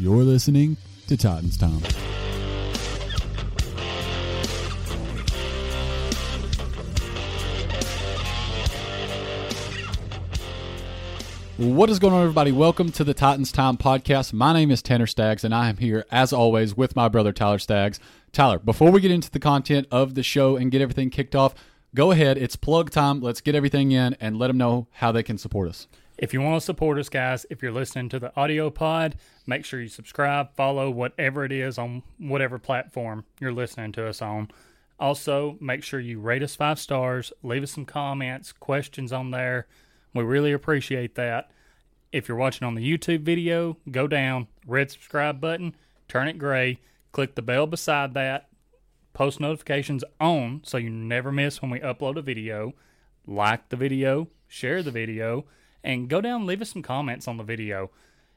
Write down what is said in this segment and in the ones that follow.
You're listening to Titans Time. What is going on, everybody? Welcome to the Titans Time podcast. My name is Tanner Staggs, and I am here, as always, with my brother Tyler Staggs. Tyler, before we get into the content of the show and get everything kicked off, go ahead. It's plug time. Let's get everything in and let them know how they can support us. If you want to support us, guys, if you're listening to the audio pod, make sure you subscribe, follow whatever it is on whatever platform you're listening to us on. Also, make sure you rate us five stars, leave us some comments, questions on there. We really appreciate that. If you're watching on the YouTube video, go down, red subscribe button, turn it gray, click the bell beside that, post notifications on so you never miss when we upload a video. Like the video, share the video, and go down leave us some comments on the video.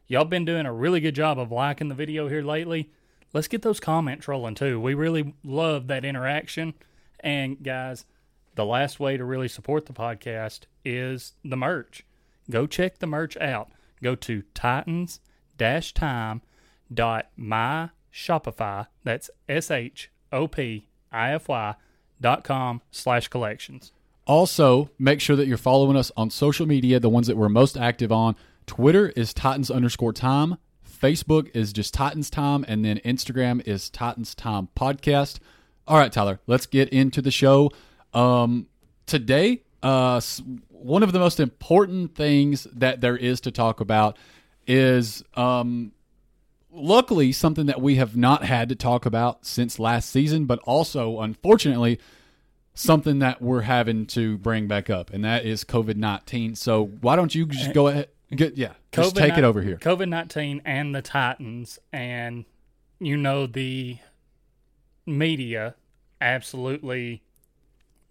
Y'all been doing a really good job of liking the video here lately. Let's get those comments rolling too. We really love that interaction. And guys, the last way to really support the podcast is the merch. Go check the merch out. Go to titans time dot my shopify that's s-h-o-p-i-f-y dot com slash collections Also, make sure that you're following us on social media, the ones that we're most active on. Twitter is Titans underscore time. Facebook is just Titans time. And then Instagram is Titans time podcast. All right, Tyler, let's get into the show. Um, today, uh, one of the most important things that there is to talk about is um, luckily something that we have not had to talk about since last season, but also, unfortunately, something that we're having to bring back up, and that is COVID nineteen. So why don't you just go ahead? Get, yeah, just take it over here. COVID nineteen and the Titans, and you know the media absolutely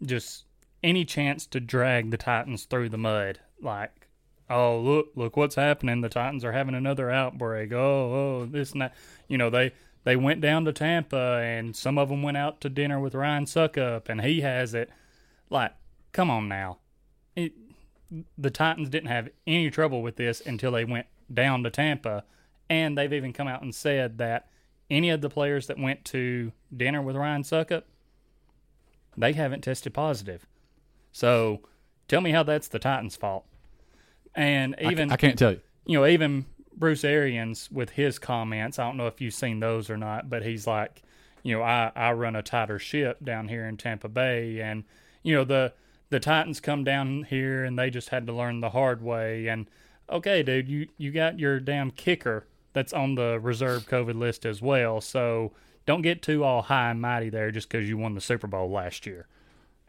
just any chance to drag the Titans through the mud. Like, oh look, look what's happening. The Titans are having another outbreak. Oh, oh, this and that. You know they they went down to Tampa, and some of them went out to dinner with Ryan Succop, and he has it. Like, come on now. It, the Titans didn't have any trouble with this until they went down to Tampa, and they've even come out and said that any of the players that went to dinner with Ryan Succop, they haven't tested positive. So, tell me how that's the Titans' fault. And I- even I, can't tell you. you know, even Bruce Arians with his comments, I don't know if you've seen those or not, but he's like, you know, I, I run a tighter ship down here in Tampa Bay and you know, the the Titans come down here and they just had to learn the hard way and okay, dude, you, you got your damn kicker that's on the reserve COVID list as well. So don't get too all high and mighty there just because you won the Super Bowl last year.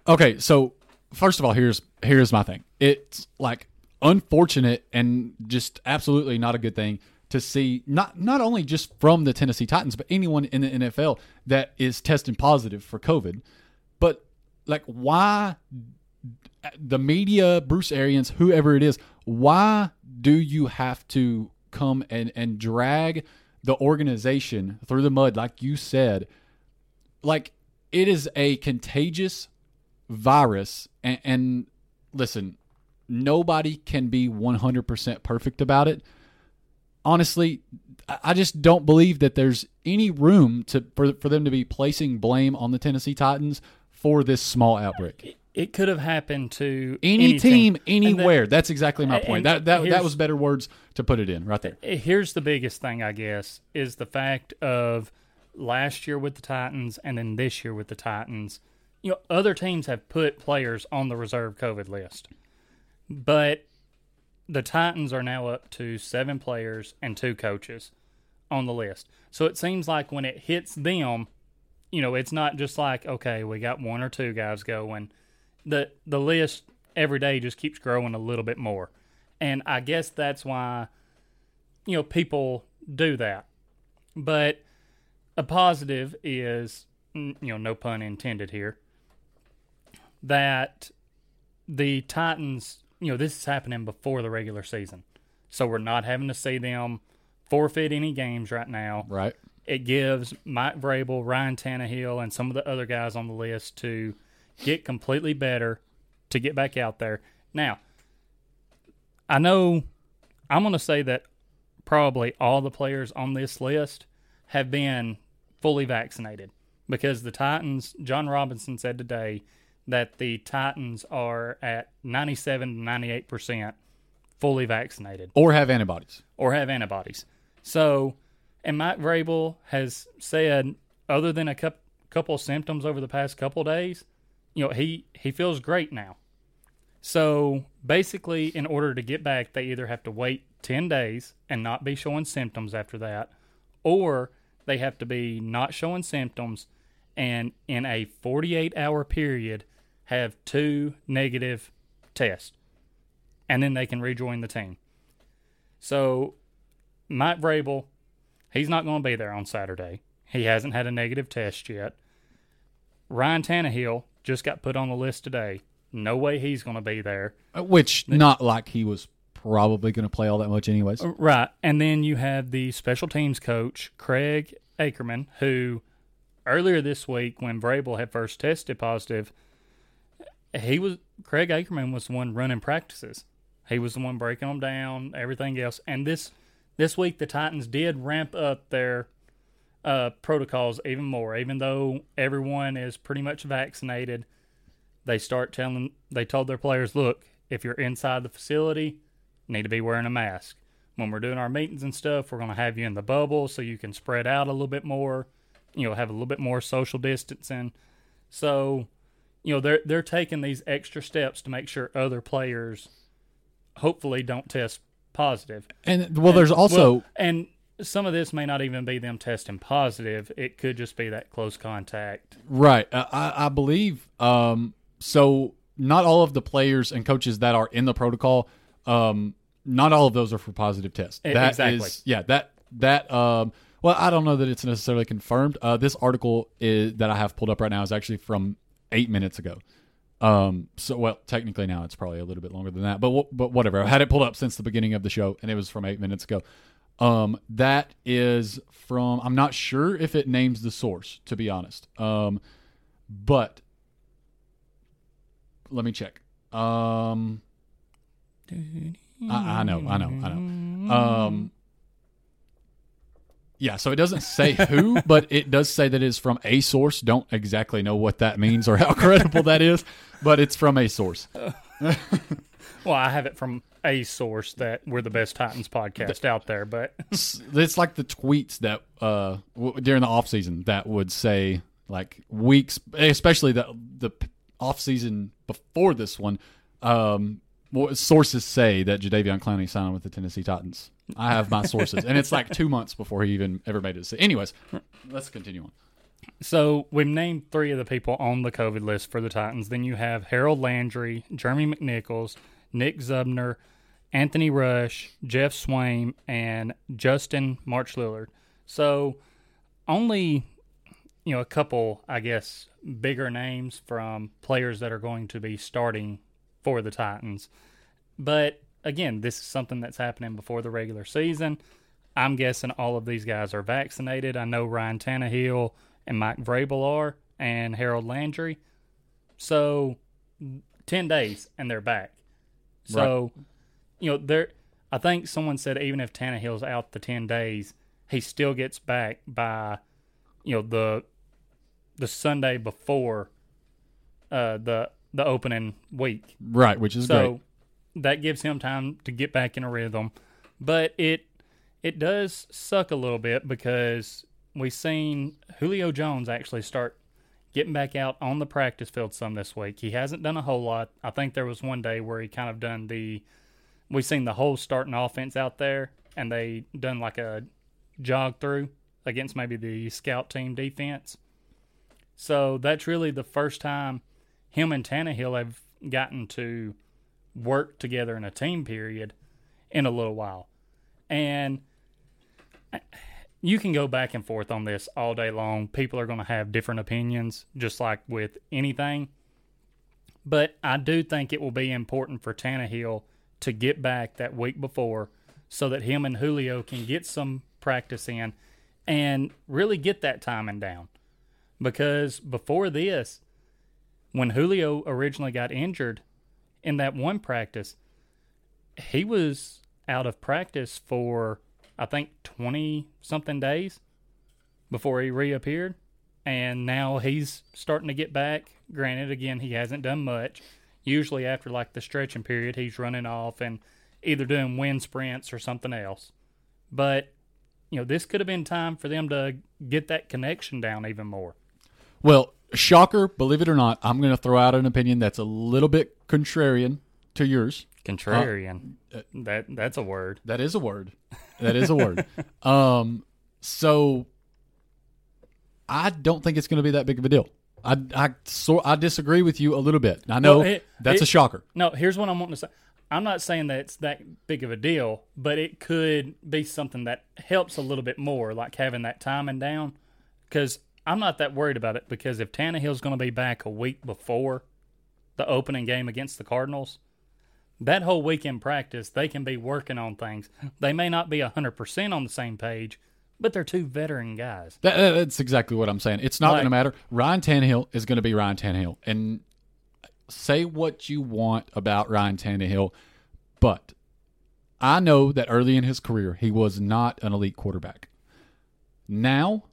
Okay, so first of all, here's here's my thing. It's like unfortunate and just absolutely not a good thing to see not not only just from the Tennessee Titans, but anyone in the NFL that is testing positive for COVID. But like why the media, Bruce Arians, whoever it is, why do you have to come and, and drag the organization through the mud like you said? Like it is a contagious virus and, and listen nobody can be 100% perfect about it honestly I- just don't believe that there's any room to for, for them to be placing blame on the tennessee titans for this small outbreak it could have happened to Any, team, And then- anywhere. That's exactly my point. That that that was better words to put it in right there. Eh, here's the biggest thing, I guess, is the fact of last year with the Titans and then this year with the Titans. You know, other teams have put players on the reserve COVID list, but the Titans are now up to seven players and two coaches on the list. So it seems like when it hits them, you know, it's not just like okay, we got one or two guys going. The the list every day just keeps growing a little bit more, and I guess that's why you know people do that. But a positive is, you know, no pun intended here, that the Titans, you know, this is happening before the regular season. So we're not having to see them forfeit any games right now. Right. It gives Mike Vrabel, Ryan Tannehill, and some of the other guys on the list to get completely better to get back out there. Now, I know I'm going to say that probably all the players on this list have been fully vaccinated because the Titans, Jon Robinson said today that the Titans are at 97 to 98% fully vaccinated Or have antibodies. or have antibodies. So, and Mike Vrabel has said, other than a couple couple symptoms over the past couple days, you know, he he feels great now. So basically, in order to get back, they either have to wait ten days and not be showing symptoms after that, or they have to be not showing symptoms and in a 48 hour period have two negative tests and then they can rejoin the team so Mike Vrabel, he's not going to be there on Saturday. He hasn't had a negative test yet. Ryan Tannehill just got put on the list today. No way he's going to be there. Uh, Which not like he was probably going to play all that much anyways. Right. And then you have the special teams coach, Craig Aukerman, who earlier this week, when Vrabel had first tested positive, he was Craig Aukerman was the one running practices. He was the one breaking them down, everything else. And this this week, the Titans did ramp up their uh, protocols even more. Even though everyone is pretty much vaccinated, they start telling they told their players, look, if you're inside the facility, need to be wearing a mask. When we're doing our meetings and stuff, we're to have you in the bubble so you can spread out a little bit more. You know, have a little bit more social distancing. So, you know, they're they're taking these extra steps to make sure other players hopefully don't test positive. And well, there's also Well, and some of this may not even be them testing positive. It could just be that close contact. Right. Uh, I, I believe um, so. Not all of the players and coaches that are in the protocol, um, not all of those are for positive tests. That exactly. is- yeah. That that. Um, well, I don't know that it's necessarily confirmed. Uh, this article is, that I have pulled up right now is actually from eight minutes ago. Um, so well, technically now it's probably a little bit longer than that, but wh- but whatever. I had it pulled up since the beginning of the show, and it was from eight minutes ago. Um, that is from. I'm not sure if it names the source, to be honest. Um, but let me check. Um, I, I know, I know, I know. Um, yeah, so it doesn't say who, but it does say that it's from a source. Don't exactly know what that means or how credible that is, but it's from a source. Well, I have it from a source that we're the best Titans podcast out there, but It's, it's like the tweets that uh, w- during the off season that would say like weeks, especially the the off season before this one. Um, what sources say that Jadeveon Clowney signed with the Tennessee Titans. I have my sources, and it's like two months before he even ever made it. So Anyways, let's continue on. So we've named three of the people on the COVID list for the Titans. Then you have Harold Landry, Jeremy McNichols, Nick Dzubnar, Anthony Rush, Geoff Swaim, and Justin March Lillard. So only you know a couple, I guess, bigger names from players that are going to be starting for the Titans. But again, this is something that's happening before the regular season. I'm guessing all of these guys are vaccinated. I know Ryan Tannehill and Mike Vrabel are, and Harold Landry. So, ten days and they're back. So, you know, there. I think someone said even if Tannehill's out the ten days, he still gets back by, you know, the the Sunday before uh, the the opening week. right, which is good So great. that gives him time to get back in a rhythm. But it it does suck a little bit because we've seen Julio Jones actually start getting back out on the practice field some this week. He hasn't done a whole lot. I think there was one day where he kind of done the we've seen the whole starting offense out there and they done like a jog through against maybe the scout team defense. So that's really the first time him and Tannehill have gotten to work together in a team period in a little while. And you can go back and forth on this all day long. People are going to have different opinions, just like with anything. But I do think it will be important for Tannehill to get back that week before so that him and Julio can get some practice in and really get that timing down. Because before this, when Julio originally got injured in that one practice, he was out of practice for I think 20 something days before he reappeared. And now he's starting to get back. Granted, again, he hasn't done much. Usually, after like the stretching period, he's running off and either doing wind sprints or something else. But, you know, this could have been time for them to get that connection down even more. Well, shocker, believe it or not, I'm going to throw out an opinion that's a little bit contrarian to yours. Contrarian. that That's a word. That is a word. That is a word. Um, so I don't think it's going to be that big of a deal. I I so I disagree with you a little bit. I know Well, it- that's a shocker. No, here's what I'm wanting to say. I'm not saying that it's that big of a deal, but it could be something that helps a little bit more, like having that timing down. Because I'm not that worried about it. Because if Tannehill's going to be back a week before the opening game against the Cardinals, that whole week in practice, they can be working on things. They may not be 100% on the same page, but they're two veteran guys. That, that- that's exactly what I'm saying. It's not going to matter. Ryan Tannehill is going to be Ryan Tannehill, and say what you want about Ryan Tannehill, but I know that early in his career he was not an elite quarterback. Now,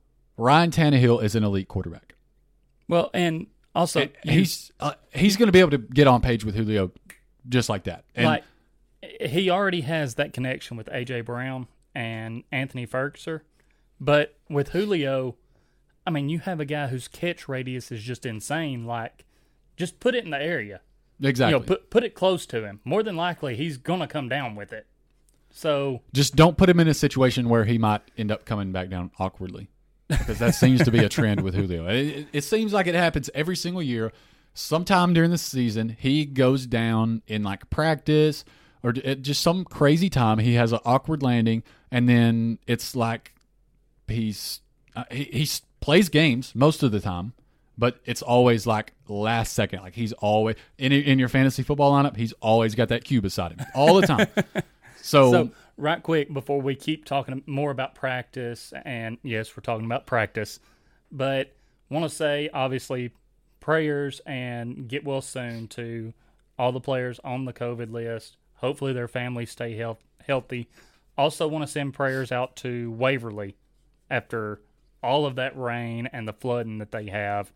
Ryan Tannehill is an elite quarterback. Well, and also, you- He's uh, he's going to be able to get on page with Julio just like that. And like he already has that connection with AJ Brown and Anthony Firkser, but with Julio, I mean, you have a guy whose catch radius is just insane. Like, just put it in the area. exactly. You know, put put it close to him. More than likely, he's gonna come down with it. So just don't put him in a situation where he might end up coming back down awkwardly because that seems to be a trend with Julio. It, it, seems like it happens every single year. Sometime during the season, he goes down in like practice or just some crazy time. He has an awkward landing, and then it's like he's uh, he, he plays games most of the time, but it's always like last second. Like he's always in in your fantasy football lineup. He's always got that cue beside him all the time. So, So, right quick before we keep talking more about practice, and yes, we're talking about practice, but want to say obviously prayers and get well soon to all the players on the COVID list. Hopefully, their families stay health, healthy. Also, want to send prayers out to Waverly after all of that rain and the flooding that they have.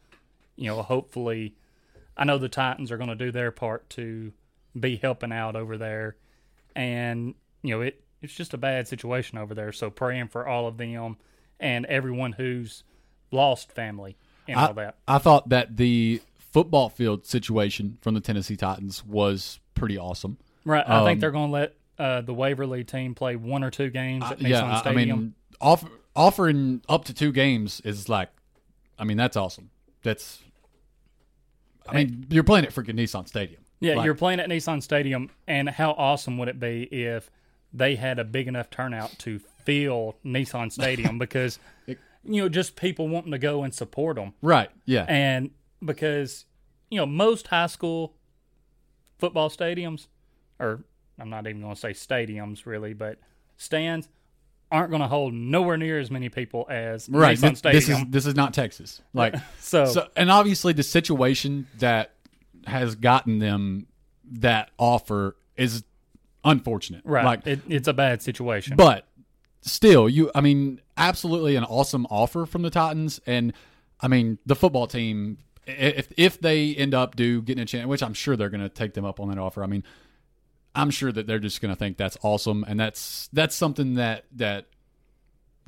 You know, hopefully, I know the Titans are going to do their part to be helping out over there and you know it it's just a bad situation over there. So praying for all of them and everyone who's lost family and all I, that. I thought that the football field situation from the Tennessee Titans was pretty awesome. Right. I um, think they're going to let uh, the Waverly team play one or two games at Nissan yeah, I- I mean, offer, offering up to two games is like, I mean, that's awesome. That's, I mean, you're playing at freaking Nissan Stadium. yeah, Like, you're playing at Nissan Stadium, and how awesome would it be if they had a big enough turnout to fill Nissan Stadium? because you know, just people wanting to go and support them. right. Yeah. and because you know most high school football stadiums or i'm not even going to say stadiums really but stands aren't going to hold nowhere near as many people as right. Nissan This, this is this is not Texas. Like so, so, and obviously the situation that has gotten them that offer is unfortunate. right Like, it, it's a bad situation but still, you. I mean, absolutely an awesome offer from the Titans, and I mean the football team. if if they end up do getting a chance, which I'm sure they're going to take them up on that offer. I mean, I'm sure that they're just going to think that's awesome, and that's that's something that that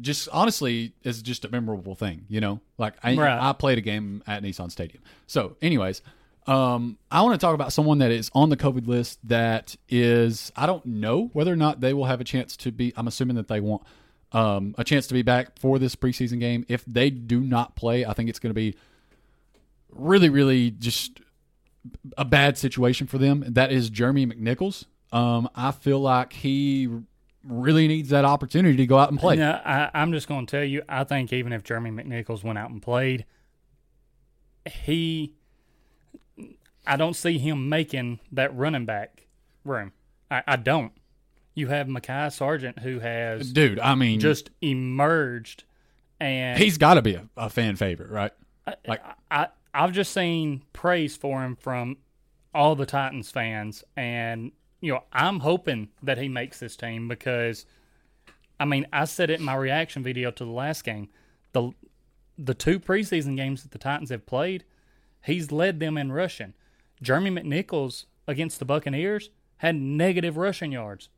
just honestly is just a memorable thing. You know, like I Right. I played a game at Nissan Stadium. So, anyways, um, I want to talk about someone that is on the COVID list that is I don't know whether or not they will have a chance to be. I'm assuming that they want um, a chance to be back for this preseason game. If they do not play, I think it's going to be really, really just a bad situation for them. That is Jeremy McNichols. Um, I feel like he really needs that opportunity to go out and play. I'm just going to tell you, I think even if Jeremy McNichols went out and played, he, I don't see him making that running back room. I, I don't. You have Mekhi Sargent who has Dude, I mean, just emerged, and he's got to be a, a fan favorite, right? Like, I I've just seen praise for him from all the Titans fans, and you know I'm hoping that he makes this team because, I mean, I said it in my reaction video to the last game. the The two preseason games that the Titans have played, he's led them in rushing. Jeremy McNichols against the Buccaneers had negative rushing yards,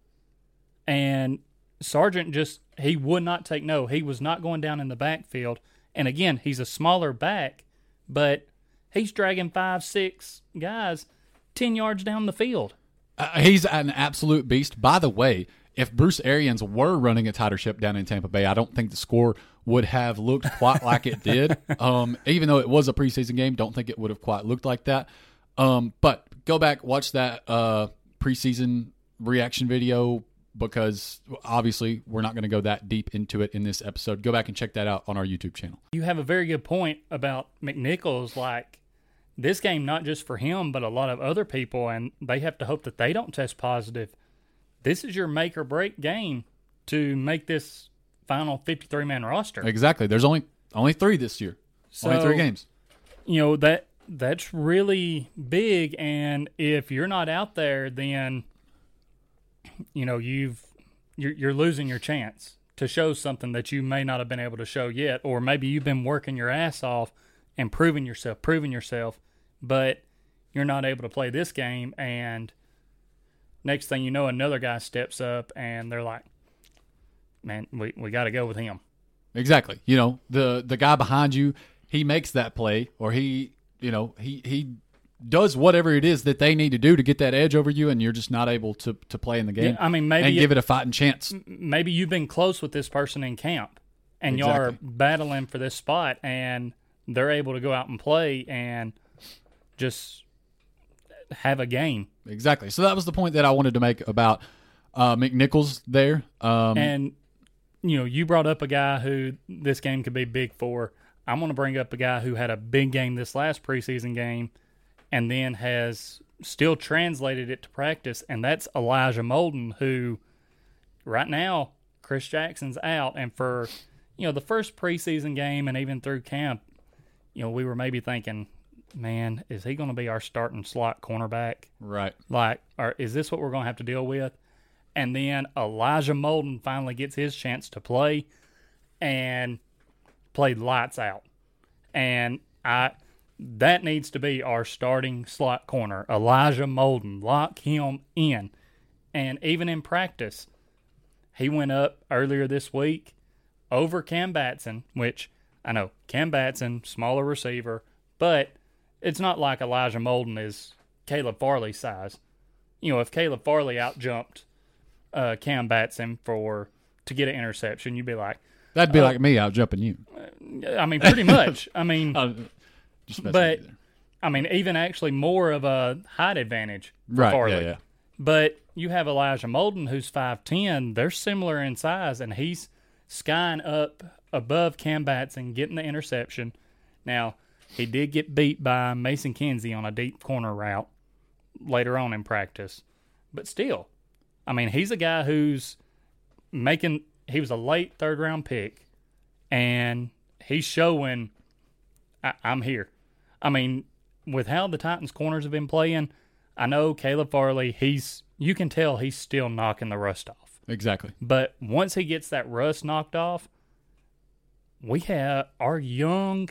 and Sargent just he would not take no. He was not going down in the backfield. And again, he's a smaller back, but he's dragging five, six guys ten yards down the field. Uh, he's an absolute beast. By the way, if Bruce Arians were running a tighter ship down in Tampa Bay, I don't think the score would have looked quite like it did. Um, even though it was a preseason game, don't think it would have quite looked like that. Um, but go back, watch that uh, preseason reaction video because obviously we're not going to go that deep into it in this episode. Go back and check that out on our YouTube channel. You have a very good point about McNichols. Like this game, not just for him, but a lot of other people, and they have to hope that they don't test positive. This is your make or break game to make this final fifty-three man roster. Exactly. There's only only three this year. only three games. you know that that's really big and if you're not out there then you know you've you're, you're losing your chance to show something that you may not have been able to show yet or maybe you've been working your ass off and proving yourself proving yourself but you're not able to play this game and next thing you know another guy steps up and they're like man we, we got to go with him Exactly. You know, the the guy behind you, he makes that play or he, you know, he he does whatever it is that they need to do to get that edge over you and you're just not able to to play in the game. Yeah, I mean, maybe and give it a fighting chance. maybe you've been close with this person in camp and y'all are battling for this spot and they're able to go out and play and just have a game. Exactly. So that was the point that I wanted to make about uh, McNichols there. Um, And you know, you brought up a guy who this game could be big for. I'm going to bring up a guy who had a big game this last preseason game and then has still translated it to practice and that's Elijah Molden who right now Chris Jackson's out. And for you know the first preseason game and even through camp you know we were maybe thinking man is he going to be our starting slot cornerback? Right. like or is this what we're going to have to deal with? And then Elijah Molden finally gets his chance to play and played lights out. And I that needs to be our starting slot corner. Elijah Molden lock him in. And even in practice he went up earlier this week over Cam Batson, which I know Cam Batson, smaller receiver, but it's not like Elijah Molden is Caleb Farley size. You know, if Caleb Farley outjumped uh, Cam Batson for to get an interception, you'd be like, That'd be like me out jumping you. I mean, pretty much. I mean, Uh, just but with you there. I mean, even actually more of a height advantage for right. Farley. Yeah, yeah. But you have Elijah Molden, who's 5'10. They're similar in size, and he's skying up above Cam Batson, getting the interception. Now, he did get beat by Mason Kinsey on a deep corner route later on in practice. But still, I mean, he's a guy who's making, he was a late third round pick, and he's showing, I, I'm here. I mean, with how the Titans corners have been playing, I know Caleb Farley, he's you can tell he's still knocking the rust off. Exactly. But once he gets that rust knocked off, we have our young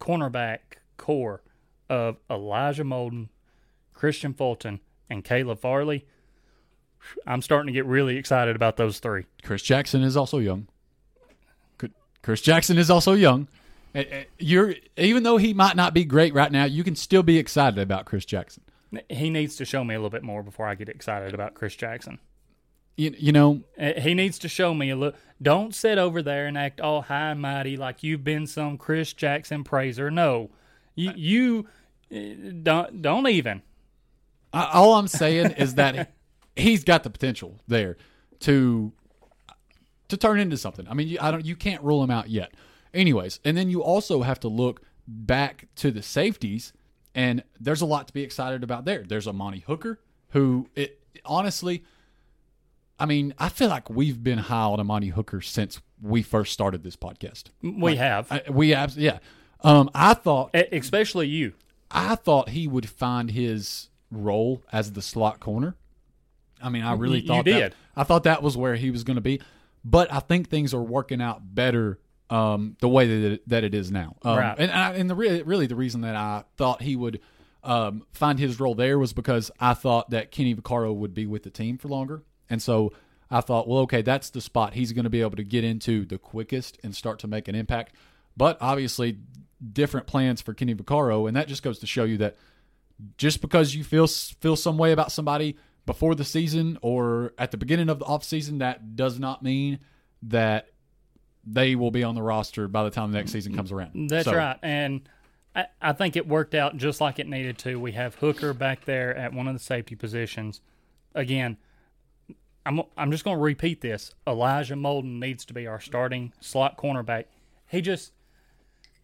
cornerback core of Elijah Molden, Kristian Fulton, and Caleb Farley, I'm starting to get really excited about those three. Chris Jackson is also young. Chris Jackson is also young. You're even though he might not be great right now, you can still be excited about Chris Jackson. He needs to show me a little bit more before I get excited about Chris Jackson. You, you know, he needs to show me a little. Don't sit over there and act all high and mighty like you've been some Chris Jackson praiser. No, you you eh, don't don't even. All I'm saying is that he's got the potential there to to turn into something. I mean, you, I don't you can't rule him out yet. Anyways, and then you also have to look back to the safeties, and there's a lot to be excited about there. There's Amani Hooker, who it honestly, I mean, I feel like we've been high on Amani Hooker since we first started this podcast. We like, have, I, we have, yeah. Um, I thought, especially you, I thought he would find his role as the slot corner. I mean, I really you, thought you that. I thought that was where he was going to be, but I think things are working out better um, the way that it, that it is now. Um, right. And I, and the really, really the reason that I thought he would um, find his role there was because I thought that Kenny Vaccaro would be with the team for longer, and so I thought, well, okay, that's the spot he's going to be able to get into the quickest and start to make an impact. But obviously, different plans for Kenny Vaccaro, and that just goes to show you that just because you feel feel some way about somebody before the season or at the beginning of the offseason, that does not mean that they will be on the roster by the time the next season comes around. That's So, right. And I, I think it worked out just like it needed to. We have Hooker back there at one of the safety positions. Again, I'm I'm just going to repeat this. Elijah Molden needs to be our starting slot cornerback. He just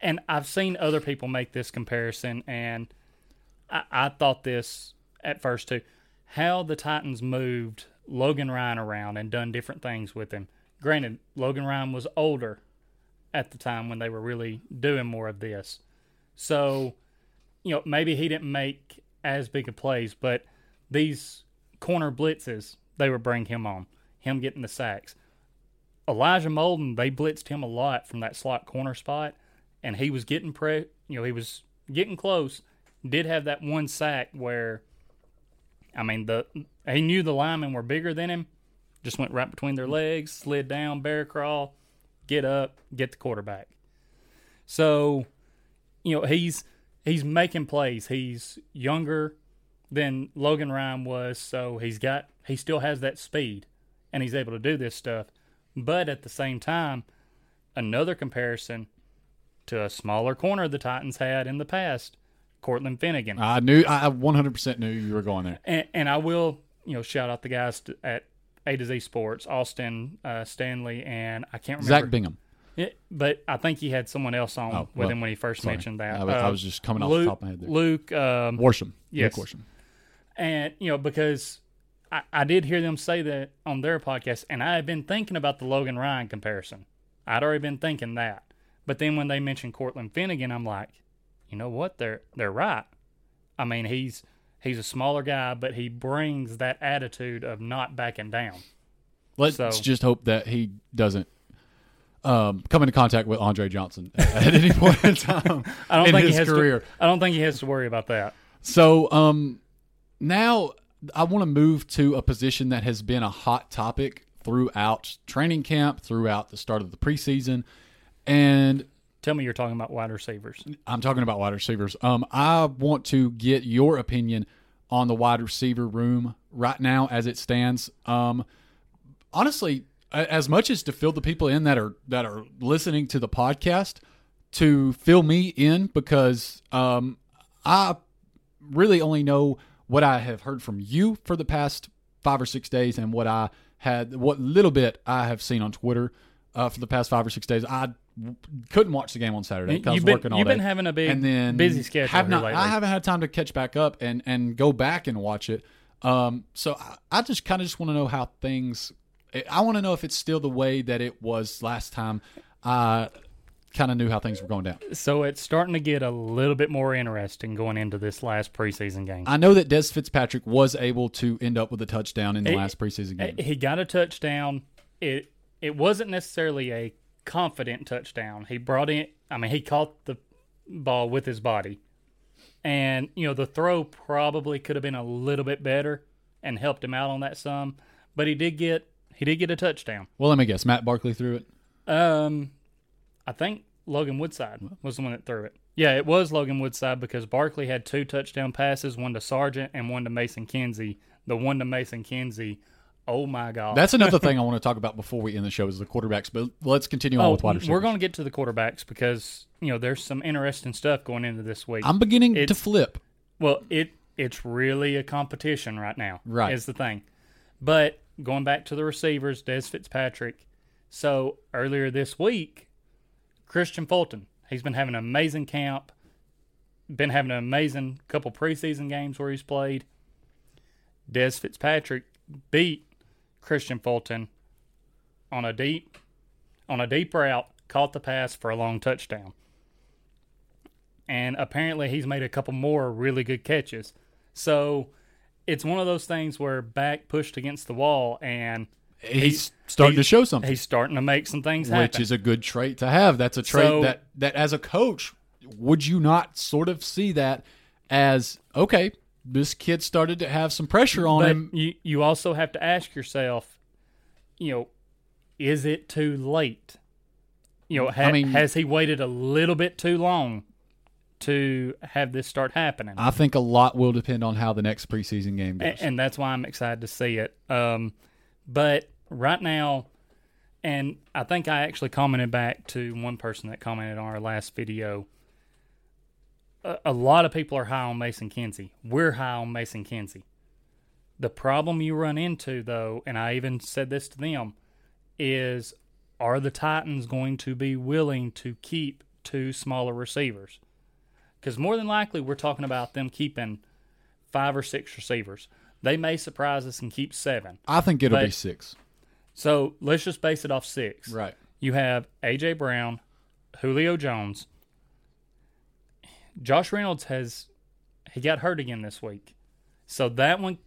and I've seen other people make this comparison, and I, I thought this at first too. How the Titans moved Logan Ryan around and done different things with him. Granted, Logan Ryan was older at the time when they were really doing more of this. So, you know, maybe he didn't make as big of plays, but these corner blitzes, they would bring him on, him getting the sacks. Elijah Molden, they blitzed him a lot from that slot corner spot, and he was getting pre, you know, he was getting close. Did have that one sack where, I mean, the he knew the linemen were bigger than him, just went right between their legs, slid down, bear crawl, get up, get the quarterback. So, you know, he's he's making plays. He's younger than Logan Ryan was, so he's got he still has that speed and he's able to do this stuff. But at the same time, another comparison to a smaller corner the Titans had in the past, Cortland Finnegan. I knew I 100% knew you were going there. And, and I will, you know, shout out the guys to, at A to Z Sports, Austin uh, Stanley, and I can't remember Zach Bingham. it, but I think he had someone else on Oh, with well, him when he first sorry. mentioned that. I was- I was just coming off the top of my head there. Luke, um, Worsham. Yes. Luke Worsham. and you know because I, I did hear them say that on their podcast, and I had been thinking about the Logan Ryan comparison. I'd already been thinking that, but then when they mentioned Cortland Finnegan, I'm like, you know what? They're they're right. I mean, he's he's a smaller guy, but he brings that attitude of not backing down. Let's So- just hope that he doesn't um, come into contact with Andre Johnson at any point in time I don't in think his he has career. to. I don't think he has to worry about that. So um, now I want to move to a position that has been a hot topic throughout training camp, throughout the start of the preseason, and Tell me you're talking about wide receivers. I'm talking about wide receivers. Um, I want to get your opinion on the wide receiver room right now as it stands. Um, honestly, as much as to fill the people in that are that are listening to the podcast, to fill me in because um, I really only know what I have heard from you for the past five or six days and what I had, what little bit I have seen on Twitter uh, for the past five or six days. I couldn't watch the game on Saturday because I was You've been- working all you've day. been having a big- and then busy schedule Have not, lately. I haven't had time to catch back up and and go back and watch it. Um, so I, I just kind of just want to know how things. I want to know if it's still the way that it was last time. I kind of knew how things were going down. So it's starting to get a little bit more interesting going into this last preseason game. I know that Dez Fitzpatrick was able to end up with a touchdown in the He- last preseason game. He got a touchdown. It it wasn't necessarily a confident touchdown. He brought in. I mean, he caught the ball with his body. And, you know, the throw probably could have been a little bit better and helped him out on that some, but he did get he did get a touchdown. Well, let me guess. Matt Barkley threw it. Um I think Logan Woodside was the one that threw it. Yeah, it was Logan Woodside because Barkley had two touchdown passes, one to Sargent and one to Mason Kinsey. The one to Mason Kinsey, oh my god. That's another thing I want to talk about before we end the show is the quarterbacks. But let's continue on Oh, with wide receivers. we're going to get to the quarterbacks because you know there's some interesting stuff going into this week. I'm beginning to flip. Well, it it's really a competition right now. Right. Is the thing. But going back to the receivers, Dez Fitzpatrick. So earlier this week, Kristian Fulton, he's been having an amazing camp, been having an amazing couple preseason games where he's played. Dez Fitzpatrick beat Kristian Fulton on a deep on a deep route, caught the pass for a long touchdown and apparently he's made a couple more really good catches. So it's one of those things where back pushed against the wall and He's starting to show something, he's starting to make some things happen. which is a good trait to have. That's a trait So- that that as a coach, would you not sort of see that as okay? This kid started to have some pressure on but him. you you also have to ask yourself, you know, is it too late? You know, ha- I mean- has he waited a little bit too long to have this start happening? I think a lot will depend on how the next preseason game goes. A- and that's why I'm excited to see it. Um, but right now, and I think I actually commented back to one person that commented on our last video. A, a lot of people are high on Mason Kinsey. We're high on Mason Kinsey. The problem you run into, though, and I even said this to them, is are the Titans going to be willing to keep two smaller receivers? Because more than likely, we're talking about them keeping five or six receivers. They may surprise us and keep seven. I think it'll be six. So let's just base it off six. Right. You have AJ Brown, Julio Jones. Josh Reynolds has he got hurt again this week. So that one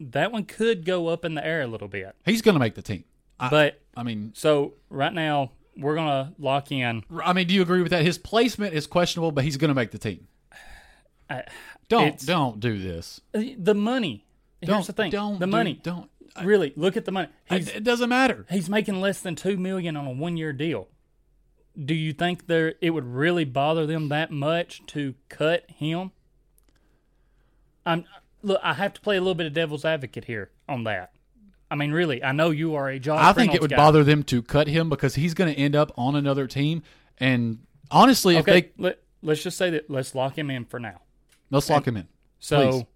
that one could go up in the air a little bit. He's going to make the team. I, But I mean, so right now we're gonna lock in I mean, do you agree with that? His placement is questionable, but he's going to make the team. I- Don't don't do this. Uh, the money. Here's Don't the thing. Don't the do- money. Don't. I- Really, look at the money. He's it doesn't matter. he's making less than two million on a one year deal. Do you think there it would really bother them that much to cut him? I'm look. I have to play a little bit of devil's advocate here on that. I mean, really, I know you are a Josh. I think it would guy. bother them to cut him because he's going to end up on another team. And honestly, if Okay, they let, let's just say that. Let's lock him in for now. let's lock him in. So,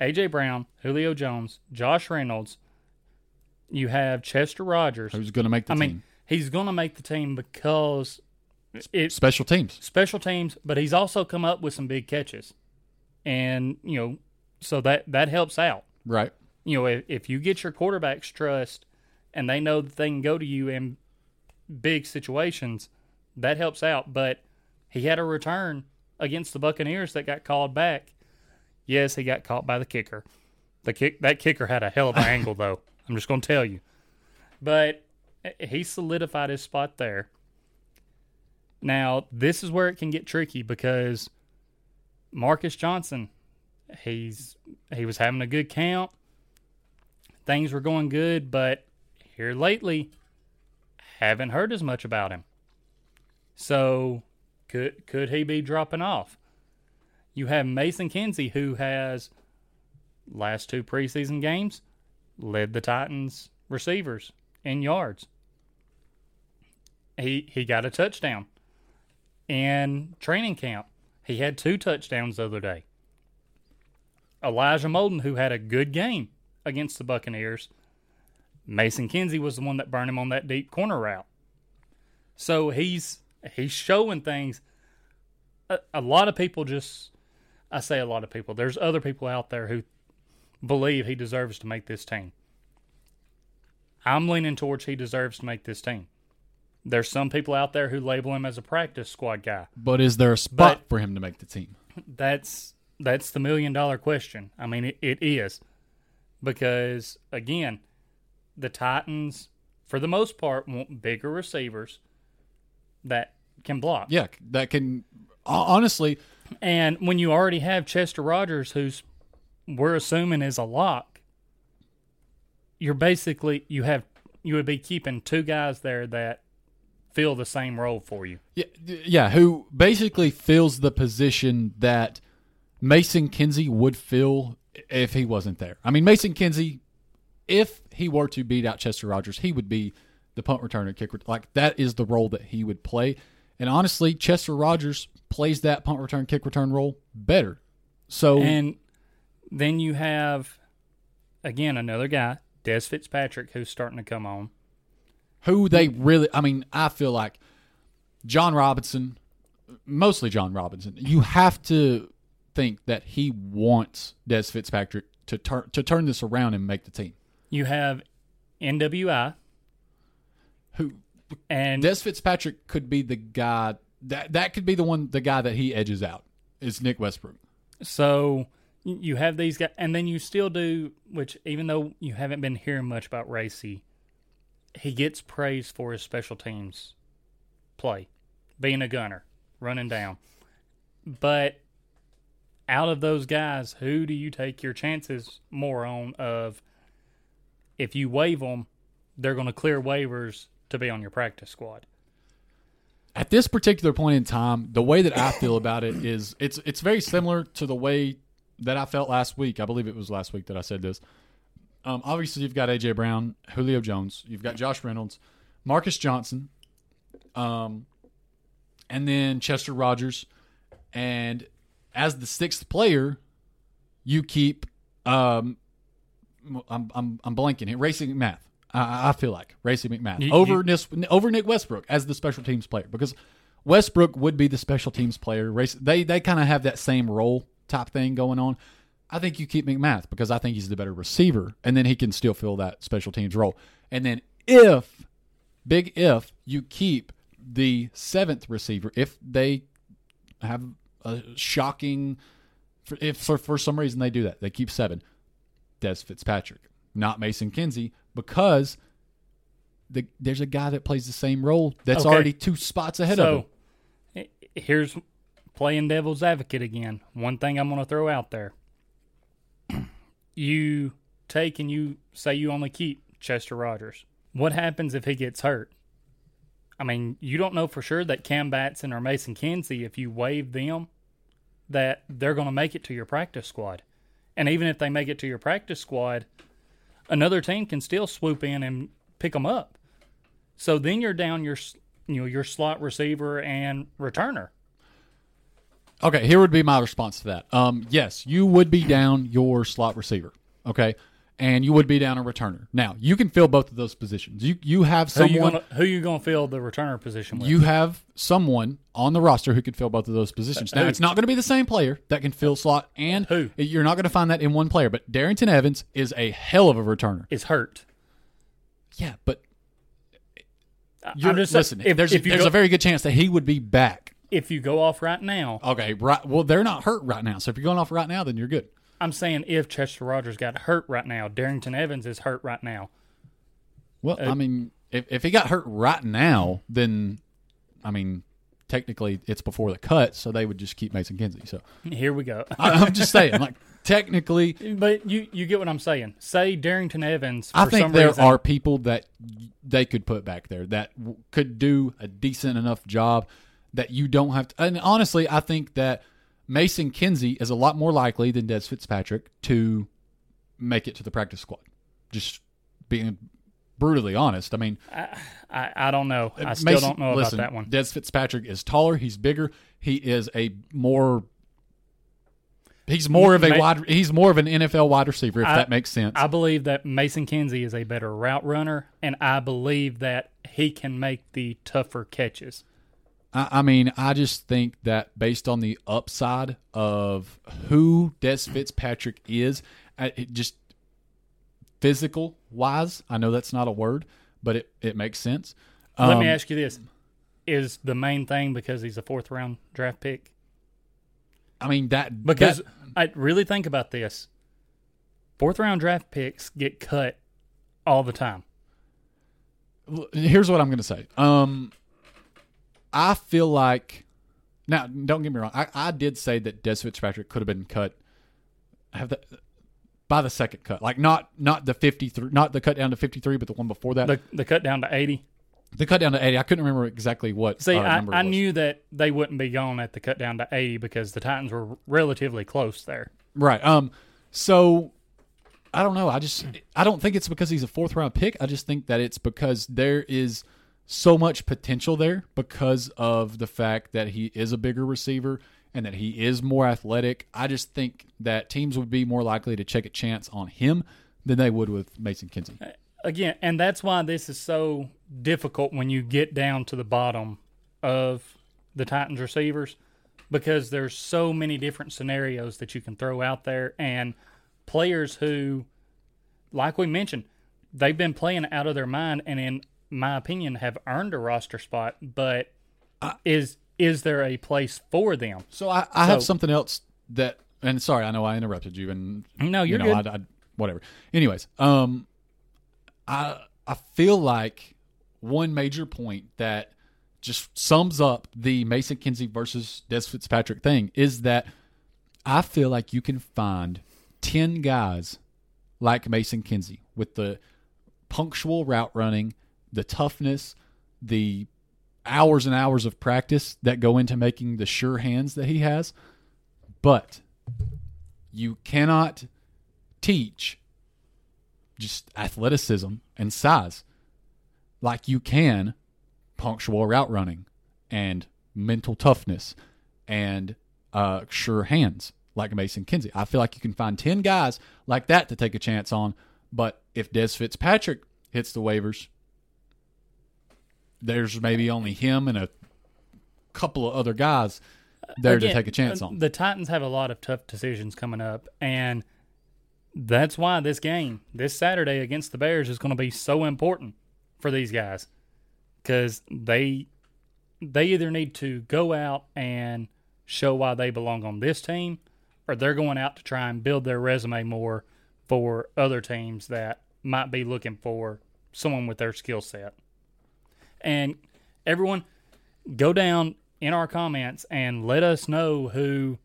AJ Brown, Julio Jones, Josh Reynolds. You have Chester Rogers. Who's going to make the I team? mean, he's going to make the team because it's Special teams. special teams, but he's also come up with some big catches, and you know, so that that helps out. Right. You know, if, if you get your quarterback's trust, and they know that they can go to you in big situations, that helps out. But he had a return against the Buccaneers that got called back. Yes, he got caught by the kicker. The kick that kicker had a hell of an angle, though. I'm just going to tell you. But he solidified his spot there. Now, this is where it can get tricky because Marcus Johnson, he's he was having a good camp. Things were going good, but here lately, haven't heard as much about him. So, could could he be dropping off? You have Mason Kinsey, who has last two preseason games led the Titans receivers in yards. He he got a touchdown in training camp. He had two touchdowns the other day. Elijah Molden, who had a good game against the Buccaneers, Mason Kinsey was the one that burned him on that deep corner route. So he's he's showing things. A, a lot of people just, I say a lot of people. There's other people out there who believe he deserves to make this team. I'm leaning towards he deserves to make this team. There's some people out there who label him as a practice squad guy. But is there a spot But- for him to make the team? That's that's the million dollar question. I mean, it, it is because again, the Titans, for the most part, want bigger receivers that can block. Yeah, that can Honestly, And when you already have Chester Rogers, who's we're assuming is a lock, you're basically you have you would be keeping two guys there that fill the same role for you. Yeah, yeah, who basically fills the position that Mason Kinsey would fill if he wasn't there. I mean, Mason Kinsey, if he were to beat out Chester Rogers, he would be the punt returner, kicker. Like that is the role that he would play. And honestly, Chester Rogers plays that punt return, kick return role better. So And then you have again another guy, Dez Fitzpatrick, who's starting to come on. Who they really I mean, I feel like Jon Robinson, mostly Jon Robinson, you have to think that he wants Dez Fitzpatrick to turn to turn this around and make the team. You have NWI Who and Dez Fitzpatrick could be the guy that that could be the one the guy that he edges out is Nick Westbrook. So you have these guys, and then you still do, which even though you haven't been hearing much about Racey, he gets praised for his special teams play, being a gunner, running down. But out of those guys, who do you take your chances more on of if you waive them, they're going to clear waivers to be on your practice squad? At this particular point in time, the way that I feel about it is it's it's very similar to the way that I felt last week. I believe it was last week that I said this. Um, obviously, you've got AJ Brown, Julio Jones, you've got Josh Reynolds, Marcus Johnson, um, and then Chester Rogers. And as the sixth player, you keep um, I'm I'm I'm blanking here. Racey McMath. I, I feel like Racey McMath You- over you- Nis, over Nick Westbrook as the special teams player because Westbrook would be the special teams player. Race they they kind of have that same role type thing going on. I think you keep McMath because I think he's the better receiver, and then he can still fill that special teams role. And then if big if you keep the seventh receiver, if they have a shocking, if for, for some reason they do that, they keep seven. Dez Fitzpatrick, not Mason Kinsey, because the, there's a guy that plays the same role that's Okay. already two spots ahead of him. Here's playing devil's advocate again. One thing I'm going to throw out there. You take and you say you only keep Chester Rogers. What happens if he gets hurt? I mean, you don't know for sure that Cam Batson or Mason Kinsey, if you waive them, that they're going to make it to your practice squad. And even if they make it to your practice squad, another team can still swoop in and pick them up. So then you're down your you know your slot receiver and returner. Okay, here would be my response to that. Um, yes, you would be down your slot receiver. Okay, and you would be down a returner. Now you can fill both of those positions. You you have someone. who you gonna fill the returner position with? You have someone on the roster who could fill both of those positions. Now, Who? it's not going to be the same player that can fill slot and Who? You're not going to find that in one player, but Darrington Evans is a hell of a returner. is hurt. Yeah, but you're, I'm just listen, if, there's, if you there's go, a very good chance that he would be back. If you go off right now, Okay, right. Well, they're not hurt right now, so if you're going off right now, then you're good. I'm saying if Chester Rogers got hurt right now, Darrington Evans is hurt right now. Well, Uh, I mean, if if he got hurt right now, then I mean, technically it's before the cut, so they would just keep Mason Kinsey. So Here we go. I, I'm just saying, like technically, but you you get what I'm saying. Say Darrington Evans. For I think some there reason, are people that they could put back there that w- could do a decent enough job that you don't have to. And honestly, I think that Mason Kinsey is a lot more likely than Dez Fitzpatrick to make it to the practice squad. Just being brutally honest. I mean, I, I don't know. I still Mason- don't know listen, about that one. Dez Fitzpatrick is taller. He's bigger. He is a more. He's more of a wide. He's more of an NFL wide receiver, if I- that makes sense. I believe that Mason Kinsey is a better route runner, and I believe that he can make the tougher catches. I, I mean, I just think that based on the upside of who Dez Fitzpatrick is, it just physical wise, I know that's not a word, but it, it makes sense. Let me Um, ask you this: Is the main thing because he's a fourth round draft pick? I mean that Because that- I really think about this. Fourth round draft picks get cut all the time. Here's what I'm going to say. Um, I feel like Now, don't get me wrong. I, I did say that Dez Fitzpatrick could have been cut. Have the by the second cut, like not not the fifty three, not the cut down to fifty three, but the one before that. The the cut down to eighty. The cut down to eighty. I couldn't remember exactly what. See, uh, I, I knew that they wouldn't be gone at the cut down to eighty because the Titans were relatively close there. Right. Um. So I don't know. I just I don't think it's because he's a fourth round pick. I just think that it's because there is so much potential there because of the fact that he is a bigger receiver and that he is more athletic. I just think that teams would be more likely to take a chance on him than they would with Mason Kinsey. again, and that's why this is so difficult when you get down to the bottom of the Titans receivers because there's so many different scenarios that you can throw out there and players who like we mentioned, they've been playing out of their mind and in my opinion have earned a roster spot, but is is there a place for them? So I, I have something else that, and sorry, I know I interrupted you, and No, you're you know, good. I, I, whatever. Anyways, um, I I feel like one major point that just sums up the Mason Kinsey versus Dez Fitzpatrick thing is that I feel like you can find ten guys like Mason Kinsey with the punctual route running, the toughness, the hours and hours of practice that go into making the sure hands that he has. But you cannot teach just athleticism and size like you can punctual route running and mental toughness and uh, sure hands like Mason Kinsey. I feel like you can find 10 guys like that to take a chance on. But if Dez Fitzpatrick hits the waivers, there's maybe only him and a couple of other guys there to take a chance uh, on. The Titans have a lot of tough decisions coming up, and that's why this game, this Saturday against the Bears, is going to be so important for these guys because they they either need to go out and show why they belong on this team, or they're going out to try and build their resume more for other teams that might be looking for someone with their skill set. And everyone, go down in our comments and let us know who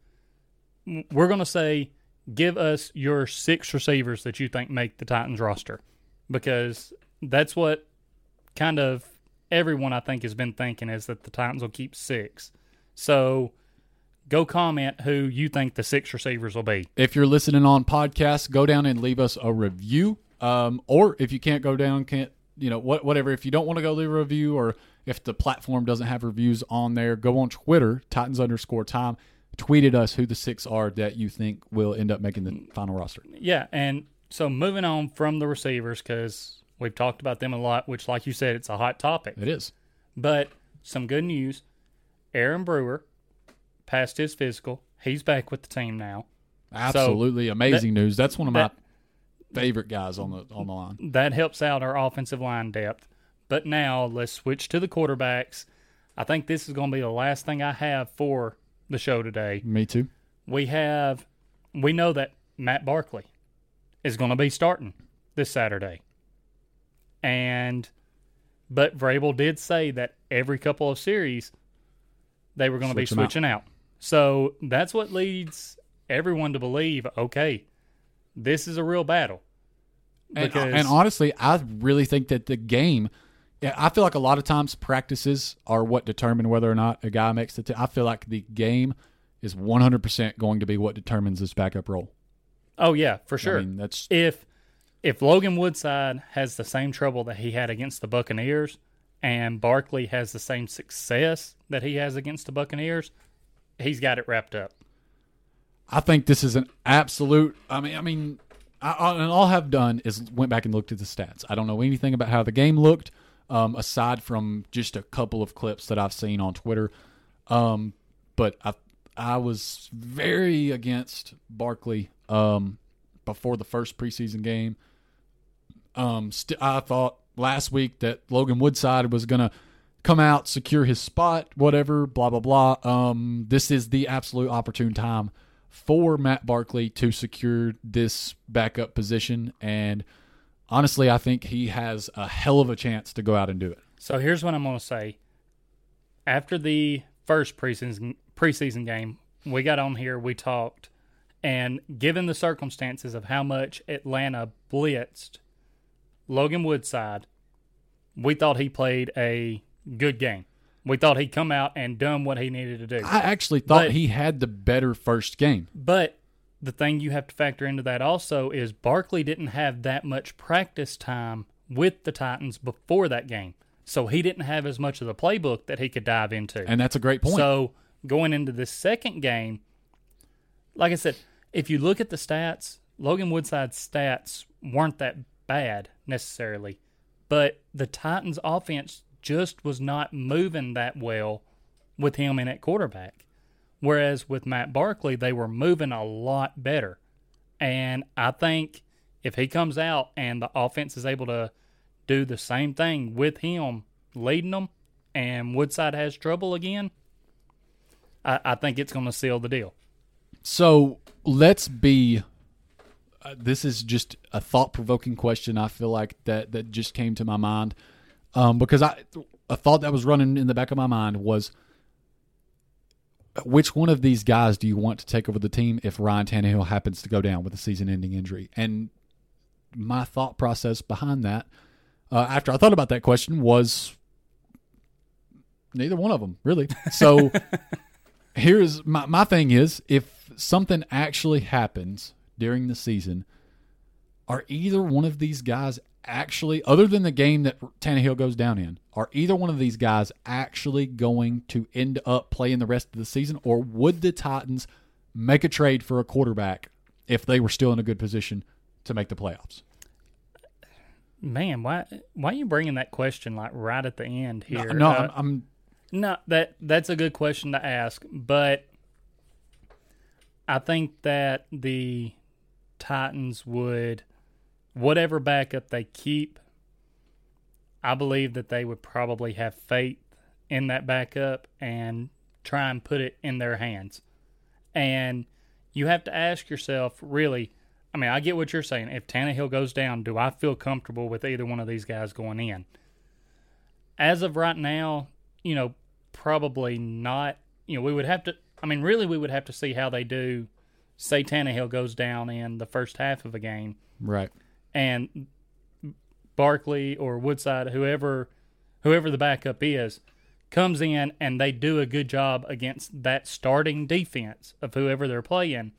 we're going to say give us your six receivers that you think make the Titans roster because that's what kind of everyone I think has been thinking is that the Titans will keep six. So go comment who you think the six receivers will be. if you're listening on podcast, go down and leave us a review. Um, or if you can't go down, can't you know what whatever. If you don't want to go leave a review, or if the platform doesn't have reviews on there, go on Twitter, Titans underscore time. Tweeted us who the six are that you think will end up making the final roster. Yeah, and so moving on from the receivers because we've talked about them a lot, which, like you said, it's a hot topic. It is. But some good news: Aaron Brewer passed his physical. He's back with the team now. Absolutely amazing news. That's one of that- my favorite guys on the on the line. That helps out our offensive line depth. But now let's switch to the quarterbacks. I think this is going to be the last thing I have for the show today. Me too. We have, we know that Matt Barkley is going to be starting this Saturday. And, but Vrabel did say that every couple of series they were going to be Switch 'em out. switching out. So that's what leads everyone to believe okay, this is a real battle. And, uh, Because- and honestly, I really think that the game. I feel like a lot of times practices are what determine whether or not a guy makes the. T- I feel like the game is 100% going to be what determines this backup role. Oh yeah, for sure. I mean, that's if if Logan Woodside has the same trouble that he had against the Buccaneers and Barkley has the same success that he has against the Buccaneers, he's got it wrapped up. I think this is an absolute. I mean, I mean, I, I, and all I've done is went back and looked at the stats. I don't know anything about how the game looked, um, aside from just a couple of clips that I've seen on Twitter. Um, but I, I was very against Barkley um, before the first preseason game. Um, st- I thought last week that Logan Woodside was going to come out, secure his spot, whatever, blah, blah, blah. Um, this is the absolute opportune time for Matt Barkley to secure this backup position. And honestly, I think he has a hell of a chance to go out and do it. So here's what I'm going to say. After the first preseason preseason game, we got on here, we talked, and given the circumstances of how much Atlanta blitzed Logan Woodside, we thought he played a good game. We thought he'd come out and done what he needed to do. I actually thought But- he had the better first game. But the thing you have to factor into that also is Barkley didn't have that much practice time with the Titans before that game. So he didn't have as much of the playbook that he could dive into. And that's a great point. So going into this second game, like I said, if you look at the stats, Logan Woodside's stats weren't that bad necessarily, but the Titans' offense just was not moving that well with him in at quarterback. Whereas with Matt Barkley, they were moving a lot better. And I think if he comes out and the offense is able to do the same thing with him leading them and Woodside has trouble again, I, I think it's going to seal the deal. So let's be. Uh, this is just a thought provoking question. I feel like that that just came to my mind um, because I a thought that was running in the back of my mind was which one of these guys do you want to take over the team if Ryan Tannehill happens to go down with a season-ending injury? And my thought process behind that, uh, after I thought about that question, was neither one of them really. So here's my my thing is if something actually happens during the season, are either one of these guys actually, other than the game that Tannehill goes down in, are either one of these guys actually going to end up playing the rest of the season, or would the Titans make a trade for a quarterback if they were still in a good position to make the playoffs? Man, why why are you bringing that question like right at the end No, here? no Uh, I'm, I'm No, that that's a good question to ask, but I think that the Titans would whatever backup they keep, I believe that they would probably have faith in that backup and try and put it in their hands. And you have to ask yourself, really, I mean, I get what you're saying. If Tannehill goes down, do I feel comfortable with either one of these guys going in? As of right now, you know, probably not. You know, we would have to. I mean, really, we would have to see how they do. Say Tannehill goes down in the first half of a game, right. And Barkley or Woodside, whoever, whoever the backup is, comes in and they do a good job against that starting defense of whoever they're playing.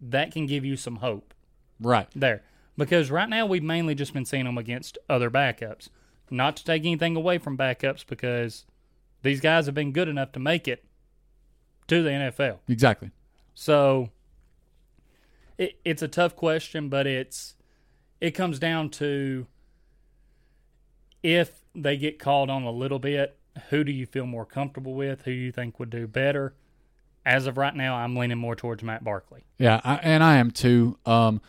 That can give you some hope Right. there. Because right now we've mainly just been seeing them against other backups. Not to take anything away from backups because these guys have been good enough to make it to the NFL. Exactly. So it, it's a tough question, but it's it comes down to if they get called on a little bit, who do you feel more comfortable with? Who you think would do better? As of right now, I'm leaning more towards Matt Barkley. Yeah, I, and I am too. Um,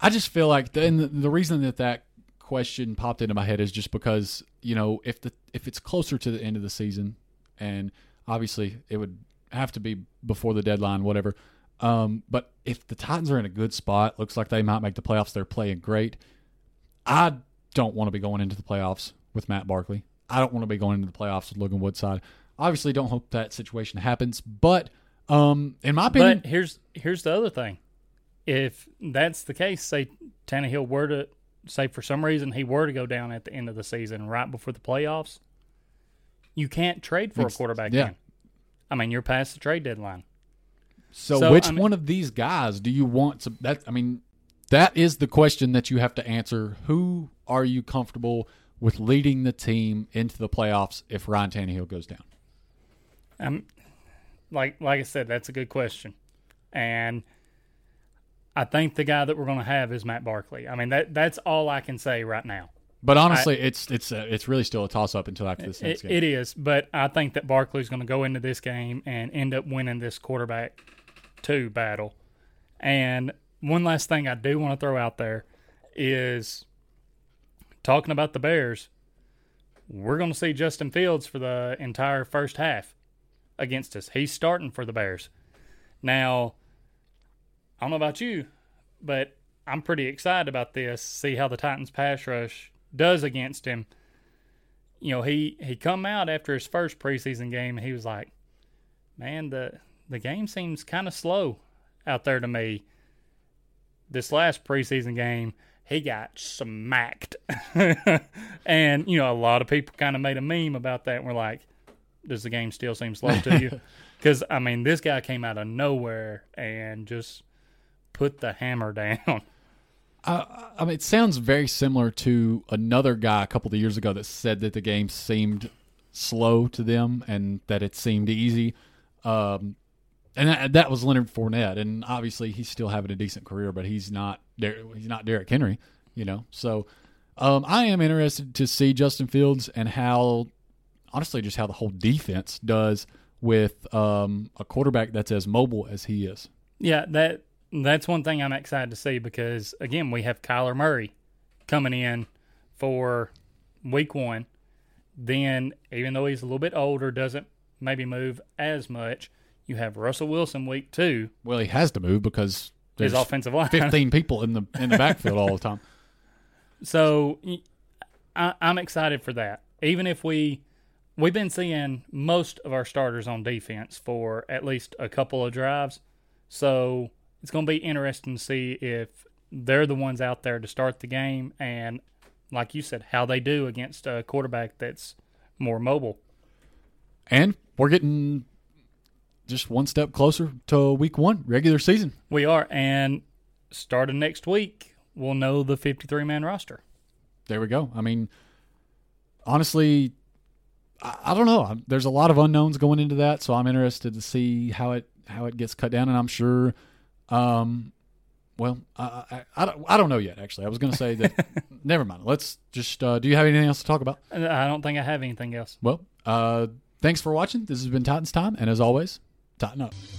I just feel like, the, and the, the reason that that question popped into my head is just because you know if the if it's closer to the end of the season, and obviously it would have to be before the deadline, whatever. Um, but if the Titans are in a good spot, looks like they might make the playoffs. They're playing great. I don't want to be going into the playoffs with Matt Barkley. I don't want to be going into the playoffs with Logan Woodside. Obviously, don't hope that situation happens. But um, in my opinion, But here's here's the other thing. If that's the case, say Tannehill were to say for some reason he were to go down at the end of the season, right before the playoffs, you can't trade for a quarterback yeah. then. I mean, you're past the trade deadline. So, So, which I mean- one of these guys do you want to? That I mean, that is the question that you have to answer. Who are you comfortable with leading the team into the playoffs if Ryan Tannehill goes down? Um, like like I said, that's a good question, and I think the guy that we're going to have is Matt Barkley. I mean that that's all I can say right now. But honestly, it's it's uh, it's really still a toss up until after this next It, game. it is, but I think that Barkley's going to go into this game and end up winning this quarterback two battle. And one last thing I do want to throw out there is talking about the Bears. We're going to see Justin Fields for the entire first half against us. He's starting for the Bears. Now, I don't know about you, but I'm pretty excited about this. See how the Titans pass rush does against him you know, he he come out after his first preseason game and he was like, man, the the game seems kind of slow out there to me. This last preseason game, he got smacked, and you know a lot of people kind of made a meme about that. And we're like, does the game still seem slow to you? Because I mean, this guy came out of nowhere and just put the hammer down. I, I mean, it sounds very similar to another guy a couple of years ago that said that the game seemed slow to them and that it seemed easy. Um, and that, that was Leonard Fournette, and obviously he's still having a decent career, but he's not he's not Derrick Henry, you know. So um, I am interested to see Justin Fields and how, honestly, just how the whole defense does with um, a quarterback that's as mobile as he is. Yeah, that that's one thing I'm excited to see because again, we have Kyler Murray coming in for week one. Then, even though he's a little bit older, doesn't maybe move as much. You have Russell Wilson week two, Well, he has to move because his offensive line. 15 people in the in the backfield all the time. So I'm excited for that. Even if we we've been seeing most of our starters on defense for at least a couple of drives, so it's going to be interesting to see if they're the ones out there to start the game and, like you said, how they do against a quarterback that's more mobile. And we're getting just one step closer to week one, regular season. We are, and starting next week, we'll know the 53 man roster. There we go. I mean, honestly, I, I don't know. There's a lot of unknowns going into that, so I'm interested to see how it how it gets cut down. And I'm sure, um, well, I I, I, don't, I don't know yet. Actually, I was going to say that. never mind. Let's just. Uh, do you have anything else to talk about? I don't think I have anything else. Well, uh, thanks for watching. This has been Titans time, and as always, tighten up.